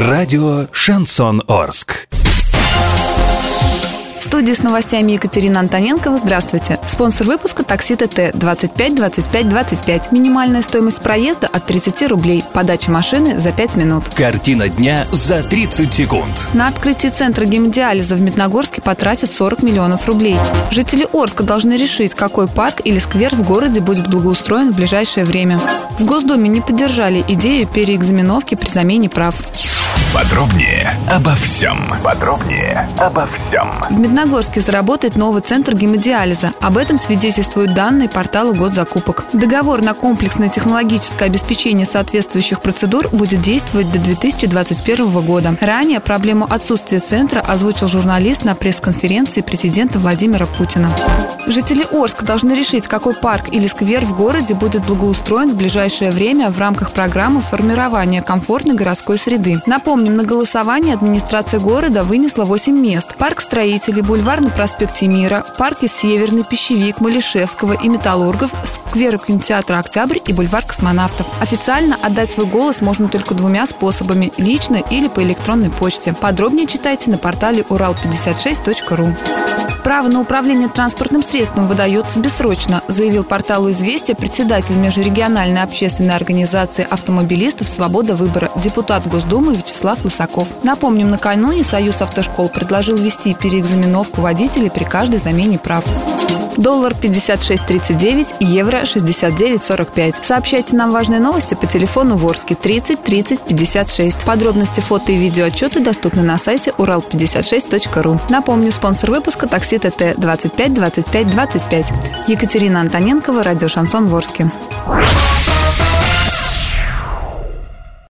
Радио «Шансон Орск». В студии с новостями Екатерина Антоненкова. Здравствуйте. Спонсор выпуска такси ТТ 25 25 25. Минимальная стоимость проезда от 30 рублей. Подача машины за 5 минут. Картина дня за 30 секунд. На открытие центра гемодиализа в Медногорске потратят 40 миллионов рублей. Жители Орска должны решить, какой парк или сквер в городе будет благоустроен в ближайшее время. В Госдуме не поддержали идею переэкзаменовки при замене прав. Подробнее обо всем. Подробнее обо всем. В Медногорске заработает новый центр гемодиализа. Об этом свидетельствуют данные портала госзакупок. Договор на комплексное технологическое обеспечение соответствующих процедур будет действовать до 2021 года. Ранее проблему отсутствия центра озвучил журналист на пресс-конференции президента Владимира Путина. Жители Орска должны решить, какой парк или сквер в городе будет благоустроен в ближайшее время в рамках программы формирования комфортной городской среды. Напомним, на голосование администрация города вынесла 8 мест. Парк строителей, бульвар на проспекте Мира, парки Северный, Пищевик, Малишевского и Металлургов, сквер кинотеатра «Октябрь» и бульвар космонавтов. Официально отдать свой голос можно только двумя способами – лично или по электронной почте. Подробнее читайте на портале урал56.ру. Право на управление транспортным средством выдается бессрочно, заявил порталу «Известия» председатель межрегиональной общественной организации автомобилистов «Свобода выбора», депутат Госдумы Вячеслав Лысаков. Напомним, накануне Союз автошкол предложил ввести переэкзаменовку водителей при каждой замене прав. Доллар 56.39, евро 69.45. Сообщайте нам важные новости по телефону Ворске 30 30 56. Подробности фото и видео отчеты доступны на сайте урал56.ру. Напомню, спонсор выпуска такси ТТ 25 25 25. Екатерина Антоненкова, радио «Шансон Ворске».